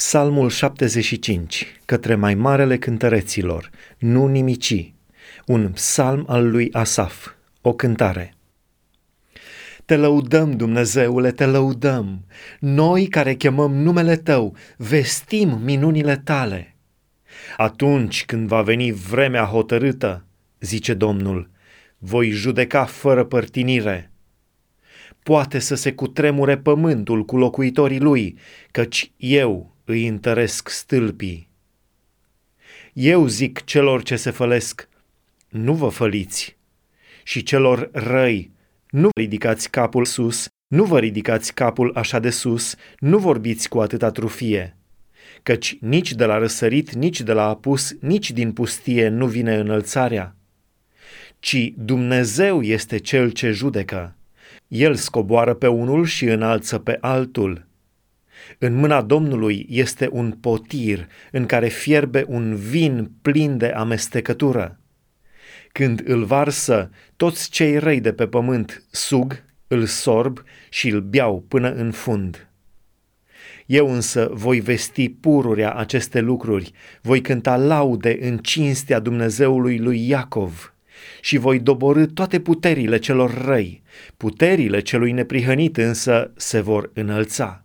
Psalmul 75, către mai marele cântăreților, nu nimici, un psalm al lui Asaf, o cântare. Te lăudăm, Dumnezeule, te lăudăm. Noi care chemăm numele Tău, vestim minunile Tale. Atunci când va veni vremea hotărâtă, zice Domnul, voi judeca fără părtinire. Poate să se cutremure pământul cu locuitorii lui, căci eu îi întăresc stâlpii. Eu zic celor ce se fălesc, nu vă făliți, și celor răi, nu ridicați capul sus, nu vă ridicați capul așa de sus, nu vorbiți cu atâta trufie, căci nici de la răsărit, nici de la apus, nici din pustie nu vine înălțarea, ci Dumnezeu este cel ce judecă. El scoboară pe unul și înalță pe altul. În mâna Domnului este un potir în care fierbe un vin plin de amestecătură. Când îl varsă, toți cei răi de pe pământ sug, îl sorb și îl beau până în fund. Eu însă voi vesti pururea aceste lucruri, voi cânta laude în cinstea Dumnezeului lui Iacov și voi doborâ toate puterile celor răi, puterile celui neprihănit însă se vor înălța.